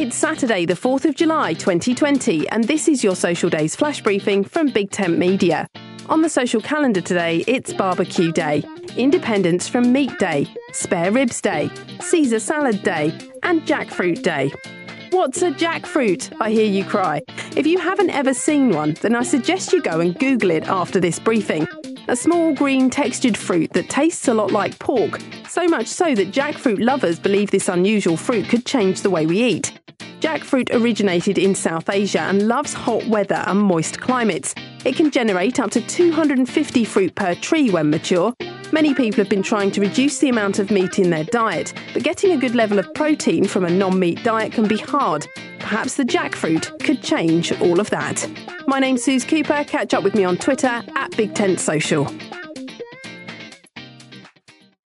It's Saturday, the 4th of July 2020, and this is your Social Days flash briefing from Big Tent Media. On the social calendar today, it's Barbecue Day, Independence from Meat Day, Spare Ribs Day, Caesar Salad Day, and Jackfruit Day. What's a jackfruit? I hear you cry. If you haven't ever seen one, then I suggest you go and Google it after this briefing. A small green textured fruit that tastes a lot like pork, so much so that jackfruit lovers believe this unusual fruit could change the way we eat. Jackfruit originated in South Asia and loves hot weather and moist climates. It can generate up to 250 fruit per tree when mature. Many people have been trying to reduce the amount of meat in their diet, but getting a good level of protein from a non meat diet can be hard. Perhaps the jackfruit could change all of that. My name's Suze Cooper. Catch up with me on Twitter at Big Tent Social.